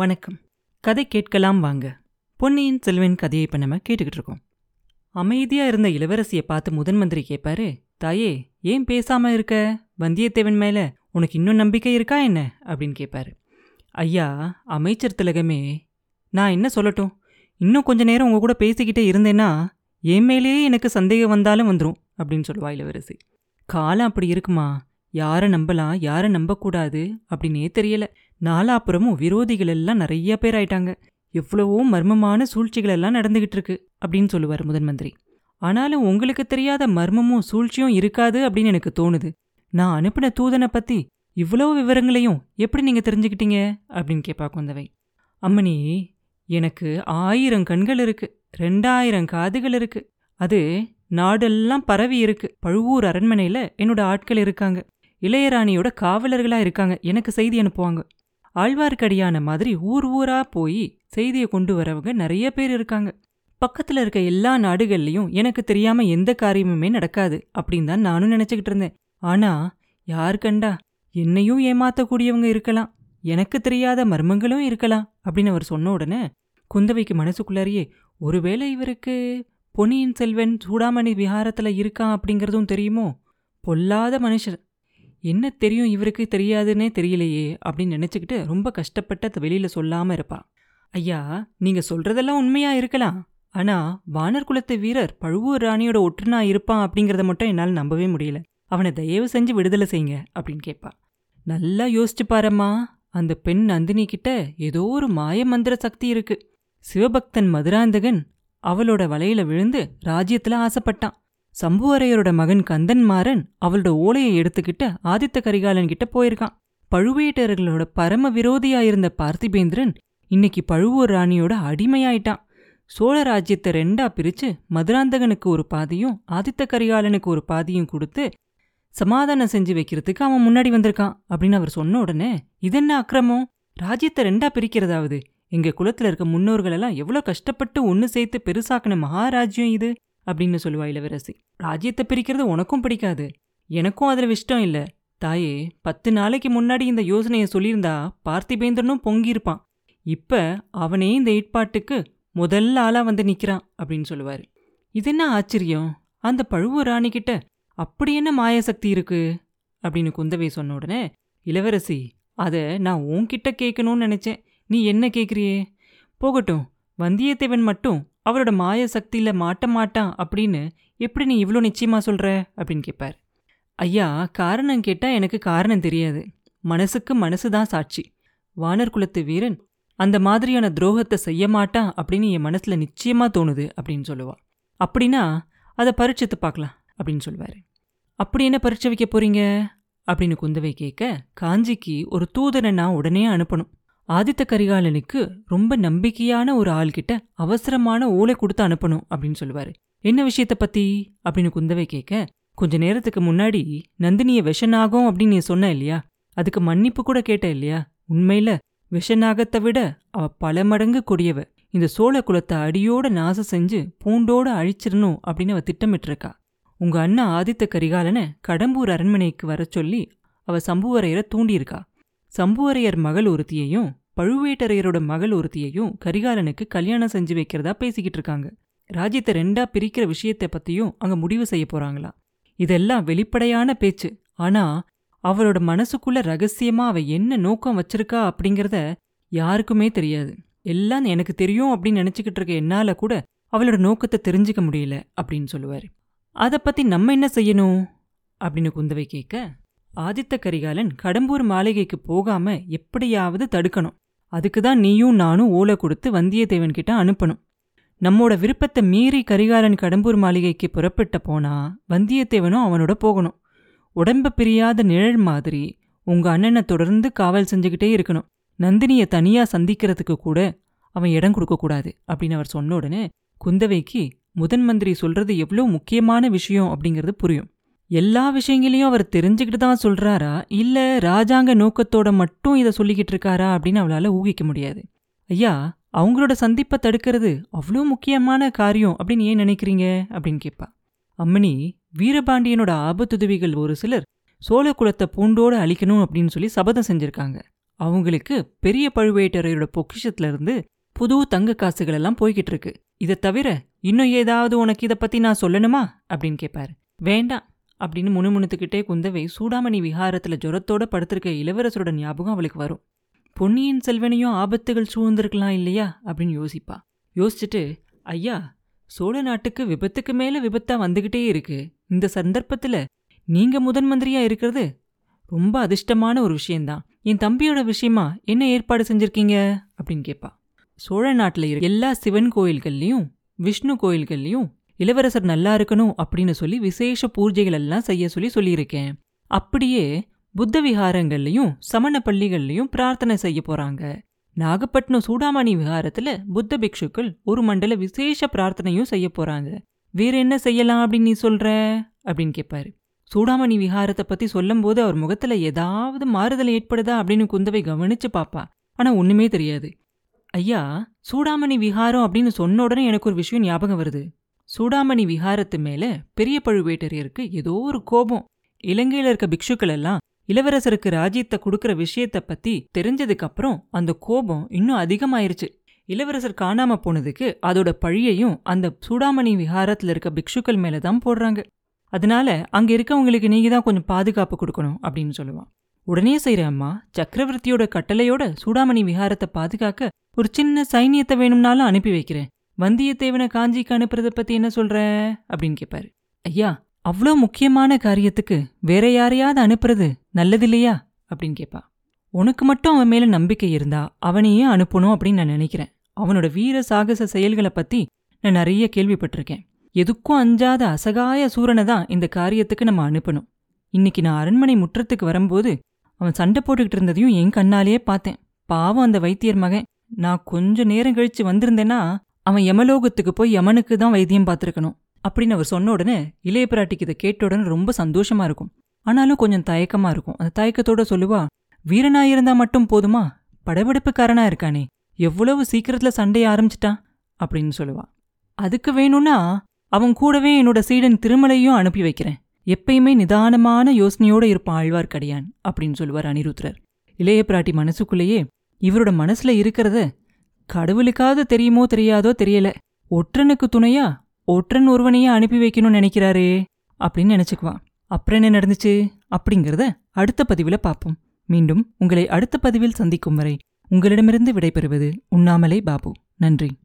வணக்கம். கதை கேட்கலாம் வாங்க. பொன்னியின் செல்வன் கதையை இப்போ நம்ம கேட்டுக்கிட்டு இருக்கோம். அமைதியாக இருந்த இளவரசியை பார்த்து முதன் மந்திரி கேட்பாரு தாயே ஏன் பேசாம இருக்க? வந்தியத்தேவன் மேலே உனக்கு இன்னும் நம்பிக்கை இருக்கா என்ன? அப்படின்னு கேட்பாரு. ஐயா அமைச்சர் திலகமே நான் என்ன சொல்லட்டும்? இன்னும் கொஞ்ச நேரம் உங்க கூட பேசிக்கிட்டே இருந்தேன்னா என் மேலேயே எனக்கு சந்தேகம் வந்தாலும் வந்துடும் அப்படின்னு சொல்லுவா இளவரசி. காலம் அப்படி இருக்குமா? யாரை நம்பலாம்? யாரை நம்பக்கூடாது? அப்படின்னே தெரியலை. நாலாப்புறமும் விரோதிகள் எல்லாம் நிறைய பேர் ஆயிட்டாங்க. எவ்வளவோ மர்மமான சூழ்ச்சிகள் எல்லாம் நடந்துகிட்டு இருக்கு அப்படின்னு சொல்லுவார் முதன் மந்திரி. ஆனாலும் உங்களுக்கு தெரியாத மர்மமும் சூழ்ச்சியும் இருக்காது அப்படின்னு எனக்கு தோணுது. நான் அனுப்பின தூதனை பத்தி இவ்வளவு விவரங்களையும் எப்படி நீங்க தெரிஞ்சுக்கிட்டீங்க? அப்படின்னு கேட்பா குந்தவை. அம்மணி எனக்கு ஆயிரம் கண்கள் இருக்கு ரெண்டாயிரம் காதுகள் இருக்கு. அது நாடெல்லாம் பரவி இருக்கு. பழுவூர் அரண்மனையில என்னோட ஆட்கள் இருக்காங்க. இளையராணியோட காவலர்களா இருக்காங்க. எனக்கு செய்தி அனுப்புவாங்க. ஆழ்வார்க்கடியான மாதிரி ஊர் ஊரா போய் செய்தியை கொண்டு வரவங்க நிறைய பேர் இருக்காங்க. பக்கத்துல இருக்க எல்லா நாடுகள்லயும் எனக்கு தெரியாம எந்த காரியமுமே நடக்காது அப்படின்னு தான் நானும் நினைச்சுக்கிட்டு இருந்தேன். ஆனா யார் கண்டா? என்னையும் ஏமாத்தக்கூடியவங்க இருக்கலாம். எனக்கு தெரியாத மர்மங்களும் இருக்கலாம் அப்படின்னு அவர் சொன்ன உடனே குந்தவைக்கு மனசுக்குள்ளாரியே ஒருவேளை இவருக்கு பொன்னியின் செல்வன் சூடாமணி விஹாரத்துல இருக்கான் அப்படிங்கறதும் தெரியுமோ? பொல்லாத மனுஷர் என்ன தெரியும் இவருக்கு தெரியாதுன்னே தெரியலையே அப்படின்னு நினைச்சுக்கிட்டு ரொம்ப கஷ்டப்பட்டு அதை வெளியில சொல்லாம இருப்பா. ஐயா நீங்க சொல்றதெல்லாம் உண்மையா இருக்கலாம். ஆனா வானர் குலத்து வீரர் பழுவூர் ராணியோட ஒற்றுனா இருப்பான் அப்படிங்கறத மட்டும் என்னால் நம்பவே முடியல. அவனை தயவு செஞ்சு விடுதலை செய்யுங்க அப்படின்னு கேட்பா. நல்லா யோசிச்சு பாரம்மா. அந்த பெண் நந்தினி கிட்ட ஏதோ ஒரு மாய மந்திர சக்தி இருக்கு. சிவபக்தன் மதுராந்தகன் அவளோட வலையில விழுந்து ராஜ்யத்தில் ஆசைப்பட்டான். சம்புவரையரோட மகன் கந்தன்மாறன் அவளோட ஓலையை எடுத்துக்கிட்டு ஆதித்த கரிகாலன் கிட்ட போயிருக்கான். பழுவேட்டரர்களோட பரம விரோதியா இருந்த பார்த்திபேந்திரன் இன்னைக்கு பழுவூர் ராணியோட அடிமையாயிட்டான். சோழ ராஜ்யத்தை ரெண்டா பிரிச்சு மதுராந்தகனுக்கு ஒரு பாதியும் ஆதித்த கரிகாலனுக்கு ஒரு பாதியும் கொடுத்து சமாதானம் செஞ்சு வைக்கிறதுக்கு அவன் முன்னாடி வந்திருக்கான் அப்படின்னு அவர் சொன்ன உடனே இதென்ன அக்கிரமம்? ராஜ்யத்தை ரெண்டா பிரிக்கிறதாவது? எங்க குலத்துல இருக்க முன்னோர்கள் எல்லாம் எவ்வளவு கஷ்டப்பட்டு ஒன்னு சேர்த்து பெருசாக்கின மகாராஜ்யம் இது. அப்படின்னு சொல்லுவா இளவரசி. ராஜ்யத்தை பிரிக்கிறது உனக்கும் பிடிக்காது. எனக்கும் அதுல இஷ்டம் இல்ல. தாயே பத்து நாளைக்கு முன்னாடி இந்த யோசனையை சொல்லியிருந்தா பார்த்திபேந்திரனும் பொங்கியிருப்பான். இப்ப அவனே இந்த ஏற்பாட்டுக்கு முதல்ல ஆளா வந்து நிக்கிறான் அப்படின்னு சொல்லுவாரு. இது என்ன ஆச்சரியம்? அந்த பழுவூர் ராணிக்கிட்ட அப்படி என்ன மாயசக்தி இருக்கு? அப்படின்னு குந்தவை சொன்ன உடனே இளவரசி அத நான் உன்கிட்ட கேட்கணும்னு நினைச்சேன். நீ என்ன கேக்குறியே? போகட்டும் வந்தியத்தேவன் மட்டும் அவரோட மாய சக்தியில் மாட்ட மாட்டான் அப்படின்னு எப்படி நீ இவ்வளோ நிச்சயமாக சொல்கிற அப்படின்னு கேட்பார் ஐயா காரணம் கேட்டால் எனக்கு காரணம் தெரியாது. மனசுக்கு மனசு தான் சாட்சி. வானர் குலத்து வீரன் அந்த மாதிரியான துரோகத்தை செய்ய மாட்டான் அப்படின்னு என் மனசில் நிச்சயமாக தோணுது அப்படின்னு சொல்லுவாள் அப்படின்னா அதை பரீட்சித்து பார்க்கலாம் அப்படின்னு சொல்லுவாரு அப்படி என்ன பரிட்சை வைக்க போகிறீங்க அப்படின்னு குந்தவை கேட்க காஞ்சிக்கு ஒரு தூதனை நான் உடனே அனுப்பணும். ஆதித்த கரிகாலனுக்கு ரொம்ப நம்பிக்கையான ஒரு ஆள்கிட்ட அவசரமான ஓலை கொடுத்து அனுப்பணும் அப்படின்னு சொல்லுவாரு. என்ன விஷயத்த பத்தி? அப்படின்னு குந்தவை கேட்க கொஞ்ச நேரத்துக்கு முன்னாடி நந்தினிய விஷனாகும் அப்படின்னு நீ சொன்ன இல்லையா? அதுக்கு மன்னிப்பு கூட கேட்ட இல்லையா? உண்மையில விஷநாகத்தை விட அவ பல மடங்கு கொடியவ. இந்த சோழ குலத்தை அடியோட நாசம் செஞ்சு பூண்டோட அழிச்சிடணும் அப்படின்னு அவ திட்டமிட்டிருக்கா. உங்க அண்ணா ஆதித்த கரிகாலனை கடம்பூர் அரண்மனைக்கு வர சொல்லி அவ சம்புவரையரை தூண்டியிருக்கா. சம்புவரையர் மகள் ஒருத்தியையும் பழுவேட்டரையரோட மகள் ஒருத்தியையும் கரிகாலனுக்கு கல்யாணம் செஞ்சு வைக்கிறதா பேசிக்கிட்டு இருக்காங்க. ராஜ்யத்தை ரெண்டா பிரிக்கிற விஷயத்தை பத்தியும் அங்க முடிவு செய்ய போறாங்களா? இதெல்லாம் வெளிப்படையான பேச்சு. ஆனா அவளோட மனசுக்குள்ள ரகசியமா அவ என்ன நோக்கம் வச்சிருக்கா அப்படிங்கறத யாருக்குமே தெரியாது. எல்லாம் எனக்கு தெரியும் அப்படின்னு நினைச்சுக்கிட்டு இருக்க என்னால கூட அவளோட நோக்கத்தை தெரிஞ்சுக்க முடியல அப்படின்னு சொல்லுவாரு. அத பத்தி நம்ம என்ன செய்யணும்? அப்படின்னு குந்தவை கேட்க ஆதித்த கரிகாலன் கடம்பூர் மாளிகைக்கு போகாம எப்படியாவது தடுக்கணும். அதுக்கு தான் நீயும் நானும் ஓலை கொடுத்து வந்தியத்தேவன் கிட்ட அனுப்பணும். நம்மோட விருப்பத்தை மீறி கரிகாலன் கடம்பூர் மாளிகைக்கு புறப்பட்ட போனா வந்தியத்தேவனும் அவனோட போகணும். உடம்ப பிரியாத நிழல் மாதிரி உங்க அண்ணனை தொடர்ந்து காவல் செஞ்சுக்கிட்டே இருக்கணும். நந்தினிய தனியா சந்திக்கிறதுக்கு கூட அவன் இடம் கொடுக்க கூடாது அப்படின்னு அவர் சொன்ன உடனே குந்தவைக்கு முதன் மந்திரி சொல்றது எவ்வளோ முக்கியமான விஷயம் அப்படிங்கிறது புரியும். எல்லா விஷயங்களையும் அவர் தெரிஞ்சுக்கிட்டு தான் சொல்றாரா? இல்ல ராஜாங்க நோக்கத்தோட மட்டும் இதை சொல்லிக்கிட்டு இருக்காரா அப்படின்னு அவளால ஊகிக்க முடியாது. ஐயா அவங்களோட சந்திப்பை தடுக்கிறது அவ்வளோ முக்கியமான காரியம் அப்படின்னு ஏன் நினைக்கிறீங்க? அப்படின்னு கேட்பா. அம்மணி வீரபாண்டியனோட ஆபத்துதவிகள் ஒரு சிலர் சோழ குலத்தை பூண்டோடு அழிக்கணும் அப்படின்னு சொல்லி சபதம் செஞ்சிருக்காங்க. அவங்களுக்கு பெரிய பழுவேட்டரையரோட பொக்கிஷத்துல இருந்து புது தங்க காசுகள் எல்லாம் போய்கிட்டு இருக்கு. இதை தவிர இன்னும் ஏதாவது உனக்கு இதை பத்தி நான் சொல்லணுமா? அப்படின்னு கேட்பாரு. வேண்டாம். அப்படின்னு முணுமுணுத்துக்கிட்டே குந்தவை சூடாமணி விஹாரத்துல ஜுரத்தோட படுத்திருக்க இளவரசரோட ஞாபகம் அவளுக்கு வரும். பொன்னியின் செல்வனையும் ஆபத்துகள் சூழ்ந்திருக்கலாம் இல்லையா? அப்படின்னு யோசிப்பா. யோசிச்சுட்டு ஐயா சோழ நாட்டுக்கு விபத்துக்கு மேல விபத்தா வந்துகிட்டே இருக்கு. இந்த சந்தர்ப்பத்துல நீங்க முதன் மந்திரியா இருக்கிறது ரொம்ப அதிர்ஷ்டமான ஒரு விஷயம்தான். என் தம்பியோட விஷயமா என்ன ஏற்பாடு செஞ்சிருக்கீங்க? அப்படின்னு கேட்பா சோழ நாட்டில் எல்லா சிவன் கோயில்கள்லேயும் விஷ்ணு கோயில்கள்லேயும் இளவரசர் நல்லா இருக்கணும் அப்படின்னு சொல்லி விசேஷ பூஜைகள் எல்லாம் செய்ய சொல்லி சொல்லியிருக்கேன். அப்படியே புத்த விஹாரங்கள்லையும் சமண பள்ளிகள்லையும் பிரார்த்தனை செய்ய போறாங்க. நாகப்பட்டினம் சூடாமணி விஹாரத்துல புத்த பிக்ஷுக்கள் ஒரு மண்டல விசேஷ பிரார்த்தனையும் செய்ய போறாங்க. வேற என்ன செய்யலாம் அப்படின்னு நீ சொல்ற? அப்படின்னு கேட்பாரு சூடாமணி விஹாரத்தை பத்தி சொல்லும்போது அவர் முகத்துல ஏதாவது மாறுதல் ஏற்படுதா அப்படின்னு குந்தவை கவனிச்சு பாப்பா. ஆனா ஒண்ணுமே தெரியாது. ஐயா சூடாமணி விஹாரம் அப்படின்னு சொன்ன உடனே எனக்கு ஒரு விஷயம் ஞாபகம் வருது. சூடாமணி விஹாரத்து மேல பெரிய பழுவேட்டரையருக்கு ஏதோ ஒரு கோபம். இலங்கையில இருக்க பிக்ஷுக்கள் எல்லாம் இளவரசருக்கு ராஜ்யத்தை கொடுக்கற விஷயத்த பத்தி தெரிஞ்சதுக்கு அப்புறம் அந்த கோபம் இன்னும் அதிகமாயிருச்சு. இளவரசர் காணாம போனதுக்கு அதோட பழியையும் அந்த சூடாமணி விஹாரத்துல இருக்க பிக்ஷுக்கள் மேல தான் போடுறாங்க. அதனால அங்க இருக்கவங்களுக்கு நீங்க தான் கொஞ்சம் பாதுகாப்பு கொடுக்கணும் அப்படின்னு சொல்லுவான். உடனே செய்யற அம்மா சக்கரவர்த்தியோட கட்டளையோட சூடாமணி விஹாரத்தை பாதுகாக்க ஒரு சின்ன சைனியத்தை வேணும்னாலும் அனுப்பி வைக்கிறேன். வந்தியத்தேவனை காஞ்சிக்கு அனுப்புறத பத்தி என்ன சொல்ற? அப்படின்னு கேட்பாரு ஐயா அவ்வளோ முக்கியமான காரியத்துக்கு வேற யாரையாவது அனுப்புறது நல்லது இல்லையா அப்படின்னு கேட்பா உனக்கு மட்டும் அவன் மேல நம்பிக்கை இருந்தா அவனையே அனுப்பணும் அப்படின்னு நான் நினைக்கிறேன். அவனோட வீர சாகச செயல்களை பத்தி நான் நிறைய கேள்விப்பட்டிருக்கேன். எதுக்கும் அஞ்சாத அசகாய சூரனை தான் இந்த காரியத்துக்கு நம்ம அனுப்பணும். இன்னைக்கு நான் அரண்மனை முற்றத்துக்கு வரும்போது அவன் சண்டை போட்டுக்கிட்டு இருந்ததையும் என் கண்ணாலேயே பார்த்தேன். பாவம் அந்த வைத்தியர் மகன். நான் கொஞ்ச நேரம் கழிச்சு வந்திருந்தேன்னா அவன் யமலோகத்துக்கு போய் யமனுக்கு தான் வைத்தியம் பார்த்துருக்கணும். அப்படின்னு அவர் சொன்ன உடனே இளைய பிராட்டிக்கு இதை கேட்ட உடனே ரொம்ப சந்தோஷமா இருக்கும். ஆனாலும் கொஞ்சம் தயக்கமா இருக்கும். அந்த தயக்கத்தோட சொல்லுவா வீரனா இருந்தா மட்டும் போதுமா? படபிடிப்புக்காரனா இருக்கானே. எவ்வளவு சீக்கிரத்துல சண்டைய ஆரம்பிச்சிட்டான். அப்படின்னு சொல்லுவா. அதுக்கு வேணும்னா அவன் கூடவே என்னோட சீடன் திருமலையும் அனுப்பி வைக்கிறேன். எப்பயுமே நிதானமான யோசனையோட இருப்பான் ஆழ்வார்க்கடியான். அப்படின்னு சொல்லுவார் அனிருத்ரர். இளைய பிராட்டி மனசுக்குள்ளேயே இவரோட மனசுல இருக்கிறத கடவுளுக்காவது தெரியுமோ தெரியாதோ தெரியல. ஒற்றனுக்கு துணையா ஒற்றன் ஒருவனையே அனுப்பி வைக்கணும்னு நினைக்கிறாரே அப்படின்னு நினைச்சுக்குவான். அப்புறம் என்ன நடந்துச்சு? அப்படிங்கறத அடுத்த பதிவுல பார்ப்போம். மீண்டும் உங்களை அடுத்த பதிவில் சந்திக்கும் வரை உங்களிடமிருந்து விடைபெறுவது உண்ணாமலே பாபு. நன்றி.